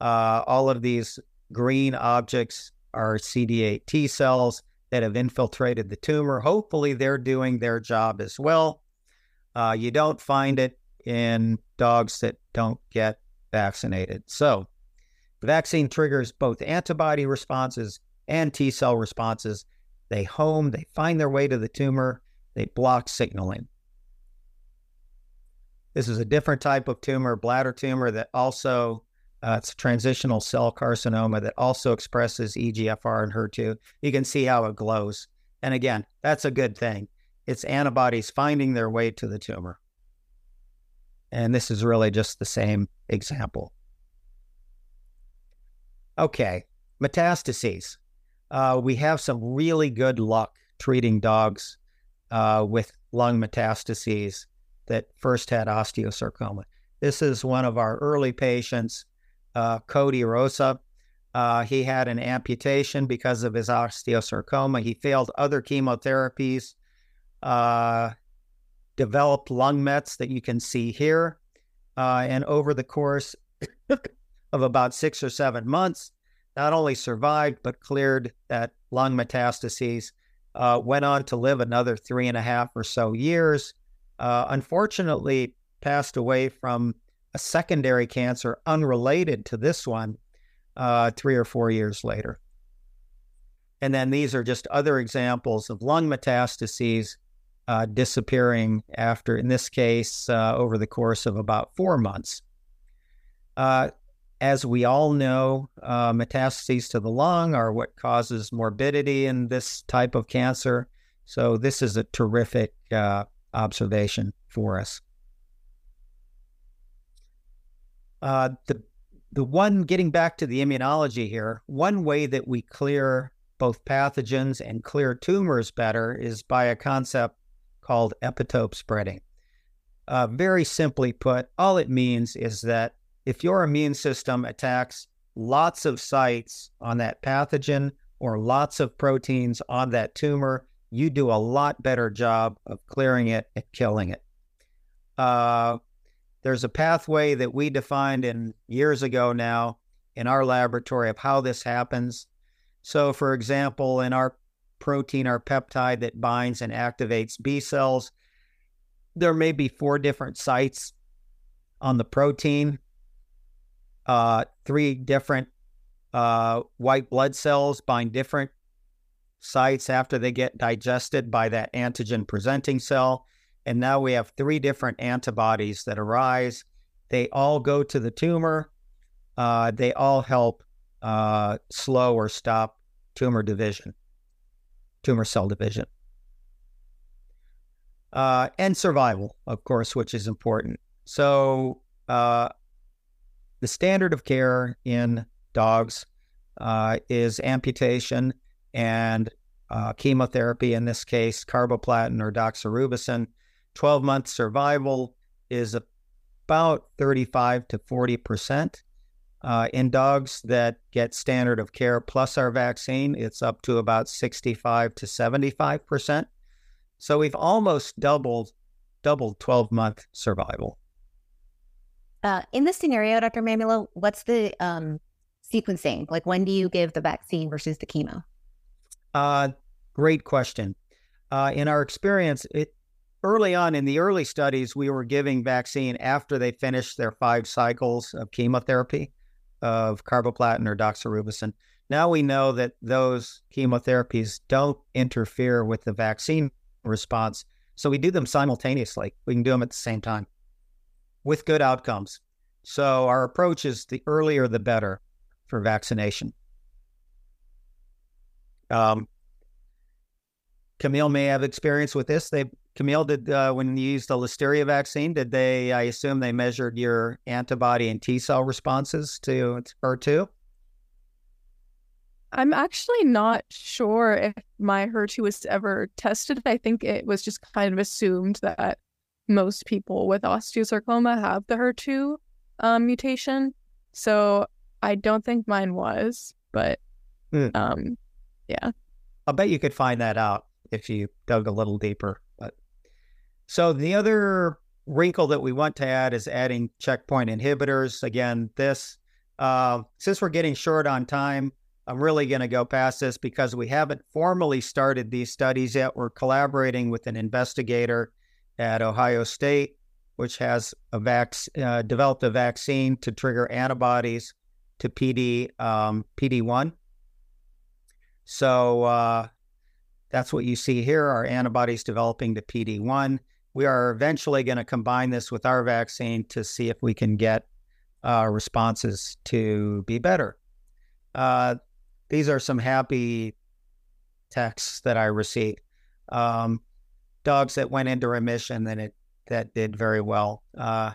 Uh, all of these green objects are CD8 T cells that have infiltrated the tumor. Hopefully, they're doing their job as well. Uh, you don't find it in dogs that don't get vaccinated. So, the vaccine triggers both antibody responses and T cell responses. They home, they find their way to the tumor, they block signaling. This is a different type of tumor, bladder tumor, that also uh, it's a transitional cell carcinoma that also expresses EGFR and HER2. You can see how it glows. And again, that's a good thing. It's antibodies finding their way to the tumor. And this is really just the same example. Okay, metastases. Uh, we have some really good luck treating dogs uh, with lung metastases that first had osteosarcoma. This is one of our early patients, uh, Cody Rosa. Uh, he had an amputation because of his osteosarcoma. He failed other chemotherapies, uh, developed lung mets that you can see here. Uh, and over the course of about six or seven months, not only survived, but cleared that lung metastases, uh, went on to live another three and a half or so years. Uh, unfortunately, passed away from a secondary cancer unrelated to this one uh, three or four years later. And then these are just other examples of lung metastases uh, disappearing after, in this case, uh, over the course of about four months. Uh, as we all know, uh, metastases to the lung are what causes morbidity in this type of cancer. So, this is a terrific uh, observation for us. Uh, the the one getting back to the immunology here, one way that we clear both pathogens and clear tumors better is by a concept called epitope spreading. Uh, very simply put, all it means is that if your immune system attacks lots of sites on that pathogen or lots of proteins on that tumor, you do a lot better job of clearing it and killing it. Uh, there's a pathway that we defined in years ago now in our laboratory of how this happens. So, for example, in our protein, our peptide that binds and activates B cells, there may be four different sites on the protein, uh, three different uh, white blood cells bind different sites after they get digested by that antigen presenting cell. And now we have three different antibodies that arise. They all go to the tumor. Uh, they all help uh, slow or stop tumor division, tumor cell division. Uh, and survival, of course, which is important. So, uh, the standard of care in dogs uh, is amputation and uh, chemotherapy, in this case, carboplatin or doxorubicin. 12 month survival is about 35 to 40 percent. Uh, in dogs that get standard of care plus our vaccine, it's up to about 65 to 75 percent. So we've almost doubled doubled 12 month survival. Uh, in this scenario, Dr. Mamula, what's the um, sequencing? Like when do you give the vaccine versus the chemo? Uh, great question. Uh, in our experience, it early on in the early studies, we were giving vaccine after they finished their five cycles of chemotherapy of carboplatin or doxorubicin. Now we know that those chemotherapies don't interfere with the vaccine response. So we do them simultaneously. We can do them at the same time with good outcomes. So our approach is the earlier the better for vaccination. Um, Camille may have experience with this. They Camille did uh, when you used the Listeria vaccine. Did they? I assume they measured your antibody and T cell responses to HER2. I'm actually not sure if my HER2 was ever tested. I think it was just kind of assumed that most people with osteosarcoma have the HER2 um, mutation. So I don't think mine was, but mm. um, yeah. I'll bet you could find that out if you dug a little deeper. But so the other wrinkle that we want to add is adding checkpoint inhibitors. Again, this uh, since we're getting short on time, I'm really going to go past this because we haven't formally started these studies yet. We're collaborating with an investigator at Ohio State, which has a vac- uh, developed a vaccine to trigger antibodies to PD um, PD one. So uh, that's what you see here: our antibodies developing to PD one. We are eventually going to combine this with our vaccine to see if we can get uh, responses to be better. Uh, these are some happy texts that I received. Um, dogs that went into remission and it that did very well. Uh,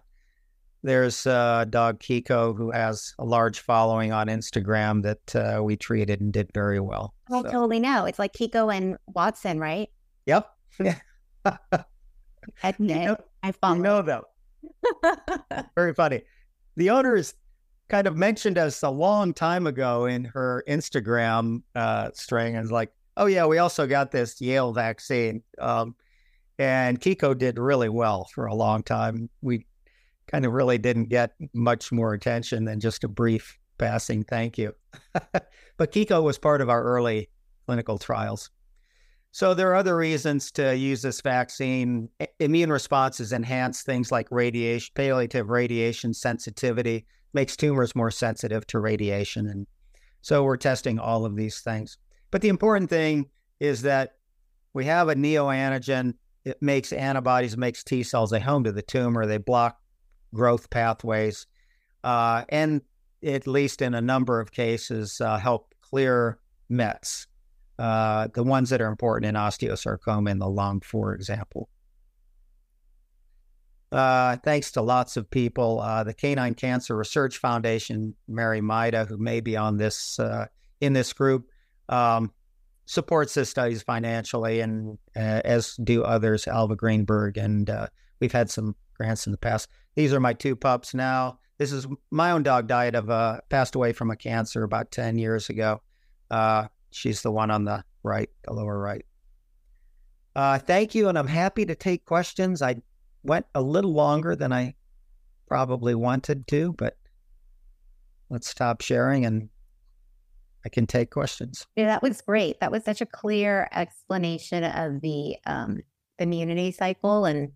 there's a dog Kiko who has a large following on Instagram that uh, we treated and did very well. I so. totally know. It's like Kiko and Watson, right? Yep. Admit, I follow. You know them. very funny. The owner is kind of mentioned us a long time ago in her Instagram uh, string and like, oh yeah, we also got this Yale vaccine. Um, and Kiko did really well for a long time. We kind of really didn't get much more attention than just a brief passing thank you. but Kiko was part of our early clinical trials. So there are other reasons to use this vaccine. Immune responses enhance things like radiation, palliative radiation sensitivity, makes tumors more sensitive to radiation. And so we're testing all of these things. But the important thing is that we have a neoantigen it makes antibodies, makes T cells. They home to the tumor. They block growth pathways, uh, and at least in a number of cases, uh, help clear Mets, uh, the ones that are important in osteosarcoma in the lung, for example. Uh, thanks to lots of people, uh, the Canine Cancer Research Foundation, Mary Maida, who may be on this uh, in this group, um, supports the studies financially, and uh, as do others, Alva Greenberg, and uh, we've had some grants in the past. These are my two pups now. This is my own dog died of uh, passed away from a cancer about ten years ago. Uh, she's the one on the right, the lower right. Uh, thank you, and I'm happy to take questions. I went a little longer than I probably wanted to, but let's stop sharing and I can take questions. Yeah, that was great. That was such a clear explanation of the um, immunity cycle, and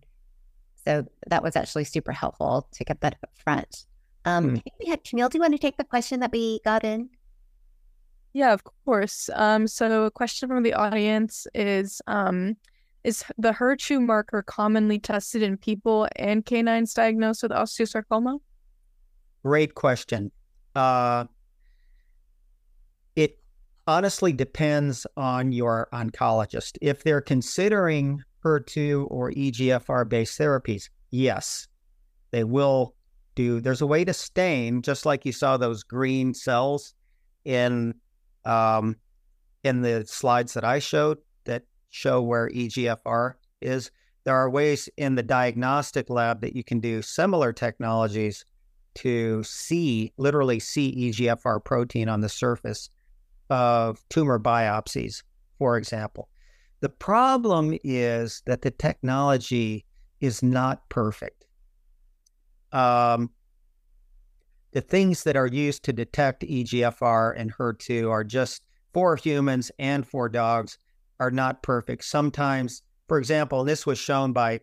so that was actually super helpful to get that up front. Um, hmm. we had Camille. Do you want to take the question that we got in? Yeah, of course. Um, so a question from the audience is um, is the HER2 marker commonly tested in people and canines diagnosed with osteosarcoma? Great question. Uh, it honestly depends on your oncologist. If they're considering HER2 or EGFR based therapies, yes, they will do. There's a way to stain, just like you saw those green cells in um, in the slides that I showed that show where EGFR is. There are ways in the diagnostic lab that you can do similar technologies to see, literally see EGFR protein on the surface of tumor biopsies, for example. The problem is that the technology is not perfect. Um, the things that are used to detect EGFR and HER2 are just for humans and for dogs are not perfect. Sometimes, for example, this was shown by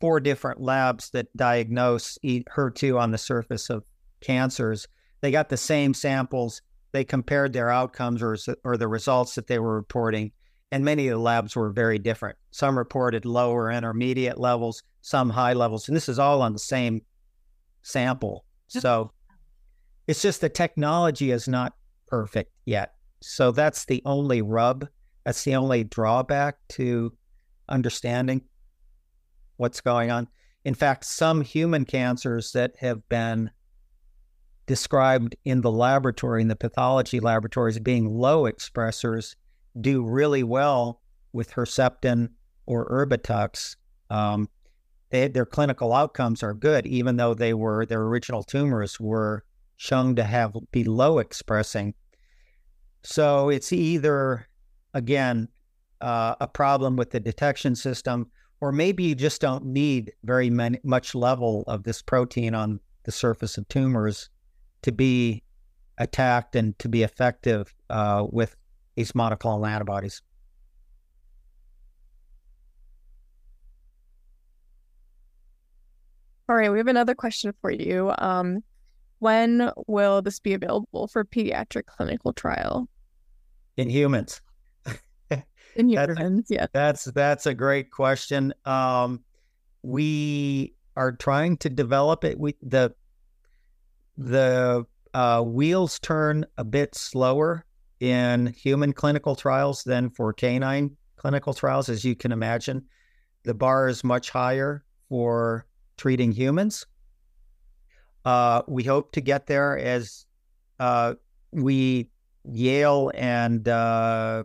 four different labs that diagnose HER2 on the surface of cancers. They got the same samples. They compared their outcomes or, or the results that they were reporting. And many of the labs were very different. Some reported lower intermediate levels, some high levels. And this is all on the same sample. So it's just the technology is not perfect yet. So that's the only rub. That's the only drawback to understanding what's going on. In fact, some human cancers that have been described in the laboratory, in the pathology laboratories, being low expressors, do really well with Herceptin or Erbitux. Um, they, their clinical outcomes are good, even though they were their original tumors were shown to have be low expressing. So it's either again uh, a problem with the detection system or maybe you just don't need very many, much level of this protein on the surface of tumors to be attacked and to be effective uh, with these monoclonal antibodies. All right, we have another question for you. Um, when will this be available for pediatric clinical trial? In humans in your hands. Yeah, that's that's a great question. Um, we are trying to develop it. We the the uh, wheels turn a bit slower in human clinical trials than for canine clinical trials, as you can imagine. The bar is much higher for treating humans. Uh, we hope to get there as uh, we Yale and uh,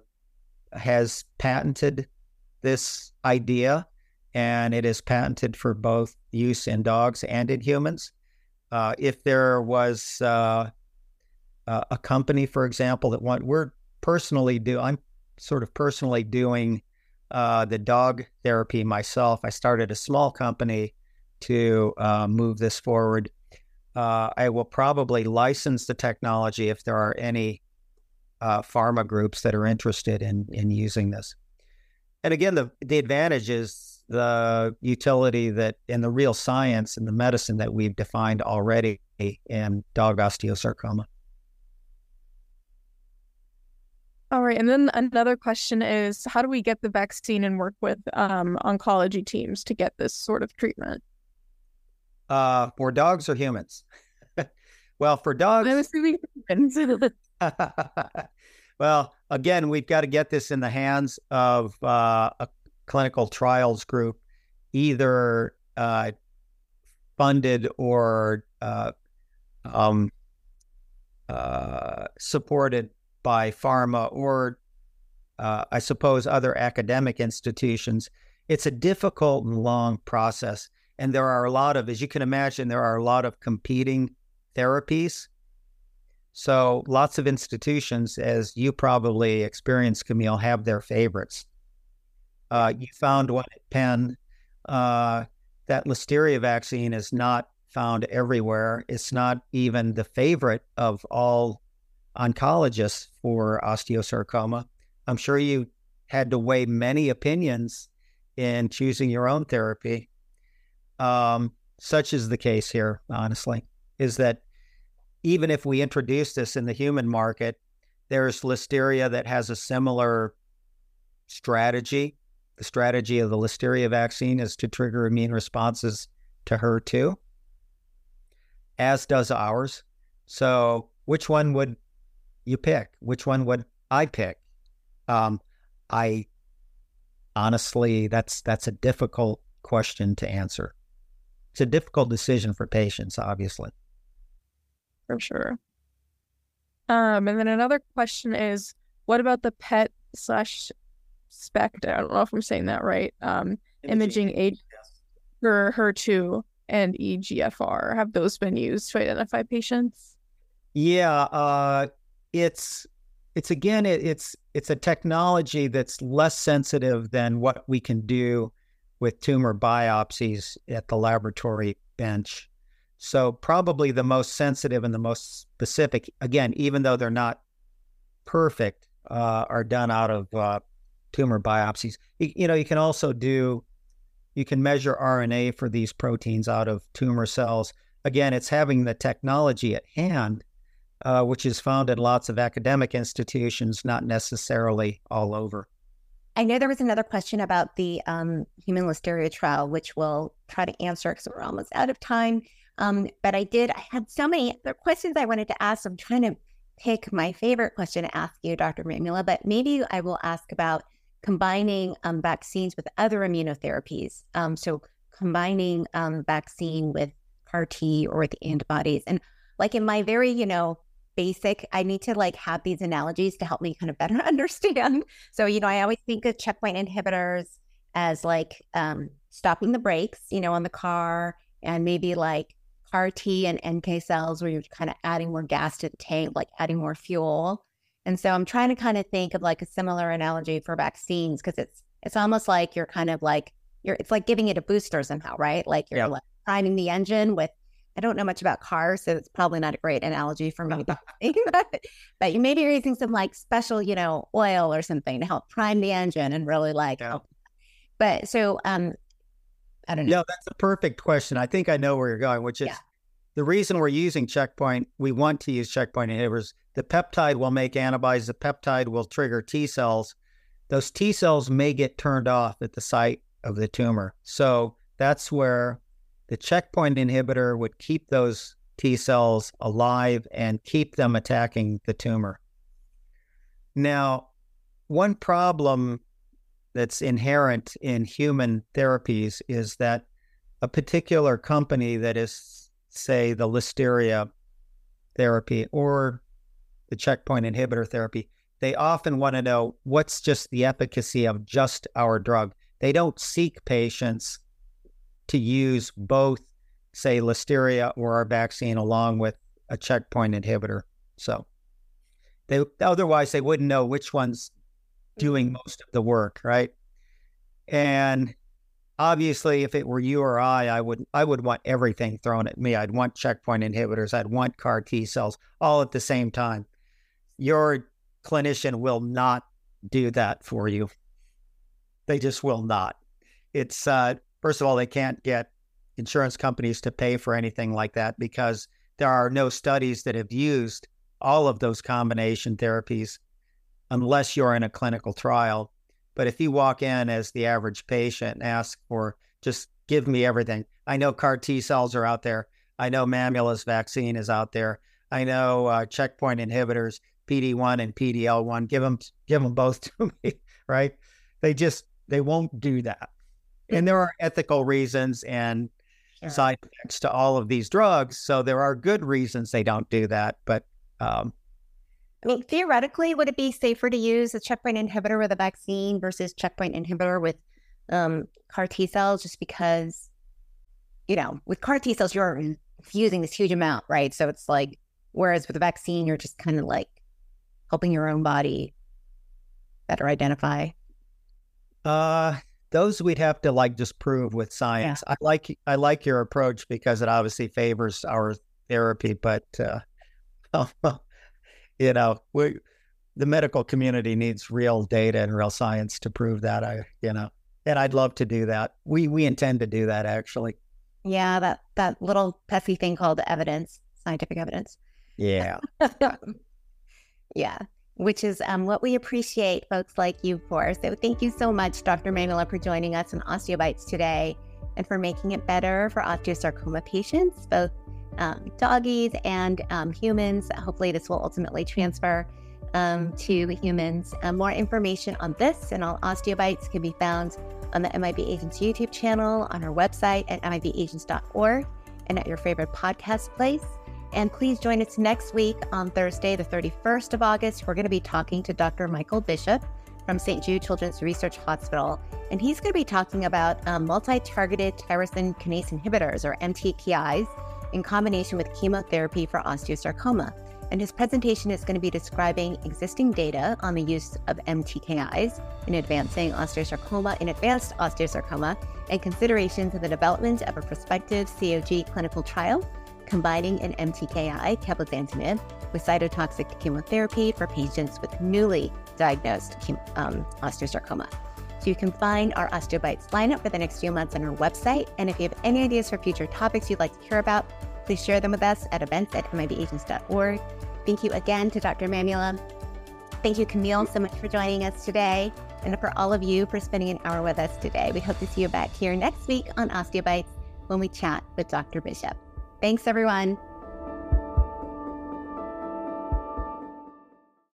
has patented this idea, and it is patented for both use in dogs and in humans. Uh, if there was uh, a company, for example, that want we're personally do I'm sort of personally doing uh, the dog therapy myself. I started a small company to uh, move this forward. Uh, I will probably license the technology if there are any pharma groups that are interested in in using this. And again, the the advantage is the utility that in the real science and the medicine that we've defined already in dog osteosarcoma. All right, and then another question is, how do we get the vaccine and work with um, oncology teams to get this sort of treatment? Uh, for dogs or humans? well, for dogs, I'm assuming humans. well, again, we've got to get this in the hands of uh, a clinical trials group, either uh, funded or uh, um, uh, supported by pharma or uh, I suppose, other academic institutions, it's a difficult and long process. And there are a lot of, as you can imagine, there are a lot of competing therapies. So lots of institutions, as you probably experienced, Camille, have their favorites. Uh, you found one at Penn. Uh, that listeria vaccine is not found everywhere. It's not even the favorite of all oncologists for osteosarcoma. I'm sure you had to weigh many opinions in choosing your own therapy. Um, such is the case here, honestly, is that even if we introduce this in the human market, there's listeria that has a similar strategy. The strategy of the listeria vaccine is to trigger immune responses to HER2, as does ours. So, which one would you pick? Which one would I pick? Um, I honestly, that's that's a difficult question to answer. It's a difficult decision for patients, obviously. For sure. Um, and then another question is, what about the PET slash SPECT? I don't know if I'm saying that right. Um, imaging, imaging aid for HER2 and EGFR. Have those been used to identify patients? Yeah, uh, it's it's again it, it's it's a technology that's less sensitive than what we can do with tumor biopsies at the laboratory bench. So probably the most sensitive and the most specific, again, even though they're not perfect, uh, are done out of uh, tumor biopsies. You, you, know, you can also do, you can measure RNA for these proteins out of tumor cells. Again, it's having the technology at hand uh, which is found in lots of academic institutions, not necessarily all over. I know there was another question about the um, human listeria trial, which we'll try to answer because we're almost out of time. Um, but I did, I had so many other questions I wanted to ask. I'm trying to pick my favorite question to ask you, Dr. Mamula, but maybe I will ask about combining um, vaccines with other immunotherapies. Um, so combining um, vaccine with CAR T or with antibodies. And like in my very, you know, basic. I need to like have these analogies to help me kind of better understand. So, you know, I always think of checkpoint inhibitors as like um, stopping the brakes, you know, on the car, and maybe like CAR T and NK cells where you're kind of adding more gas to the tank, like adding more fuel. And so I'm trying to kind of think of like a similar analogy for vaccines because it's it's almost like you're kind of like you're it's like giving it a booster somehow, right? Like you're like priming the engine with I don't know much about cars, so it's probably not a great analogy for me. but you maybe you're using some like special, you know, oil or something to help prime the engine and really like. Yeah. But so, um, I don't know. Yeah, that's a perfect question. I think I know where you're going, which is yeah. The reason we're using checkpoint. We want to use checkpoint inhibitors. The peptide will make antibodies. The peptide will trigger T cells. Those T cells may get turned off at the site of the tumor. So that's where the checkpoint inhibitor would keep those T cells alive and keep them attacking the tumor. Now, one problem that's inherent in human therapies is that a particular company that is, say, the listeria therapy or the checkpoint inhibitor therapy, they often want to know what's just the efficacy of just our drug. They don't seek patients to use both, say, listeria or our vaccine along with a checkpoint inhibitor. So they otherwise they wouldn't know which one's doing most of the work, right? And obviously, if it were you or I, I would I would want everything thrown at me. I'd want checkpoint inhibitors. I'd want CAR T cells all at the same time. Your clinician will not do that for you. They just will not. It's uh, First of all, they can't get insurance companies to pay for anything like that because there are no studies that have used all of those combination therapies unless you're in a clinical trial. But if you walk in as the average patient and ask for just give me everything, I know CAR T cells are out there. I know Mamula's vaccine is out there. I know uh, checkpoint inhibitors, PD1 and PDL1. Give them, give them both to me, right? They just they won't do that and there are ethical reasons and sure. side effects to all of these drugs. So there are good reasons they don't do that. But um, I mean, theoretically, would it be safer to use a checkpoint inhibitor with a vaccine versus checkpoint inhibitor with um, CAR T cells? Just because, you know, with CAR T cells, you're infusing this huge amount, right? So it's like, whereas with a vaccine, you're just kind of like helping your own body better identify. Uh, those we'd have to like just prove with science. Yeah. I like I like your approach because it obviously favors our therapy, but uh, you know, we the medical community needs real data and real science to prove that. I you know, and I'd love to do that. We we intend to do that actually. Yeah, that that little pesky thing called evidence, scientific evidence. Yeah. yeah which is um, what we appreciate folks like you for. So thank you so much, Dr. Mamula, for joining us on Osteobites today and for making it better for osteosarcoma patients, both um, doggies and um, humans. Hopefully, this will ultimately transfer um, to humans. Uh, more information on this and all osteobites can be found on the MIB Agents YouTube channel, on our website at mibagents.org, and at your favorite podcast place. And please join us next week on Thursday, the 31st of August. We're going to be talking to Dr. Michael Bishop from St. Jude Children's Research Hospital. And he's going to be talking about um, multi targeted tyrosine kinase inhibitors, or MTKIs, in combination with chemotherapy for osteosarcoma. And his presentation is going to be describing existing data on the use of MTKIs in advancing osteosarcoma, in advanced osteosarcoma, and considerations of the development of a prospective COG clinical trial combining an MTKI, cabozantinib, with cytotoxic chemotherapy for patients with newly diagnosed um, osteosarcoma. So you can find our Osteobites lineup for the next few months on our website. And if you have any ideas for future topics you'd like to hear about, please share them with us at events at mibagents.org. Thank you again to Dr. Mamula. Thank you, Camille, so much for joining us today. And for all of you for spending an hour with us today. We hope to see you back here next week on Osteobites when we chat with Dr. Bishop. Thanks, everyone.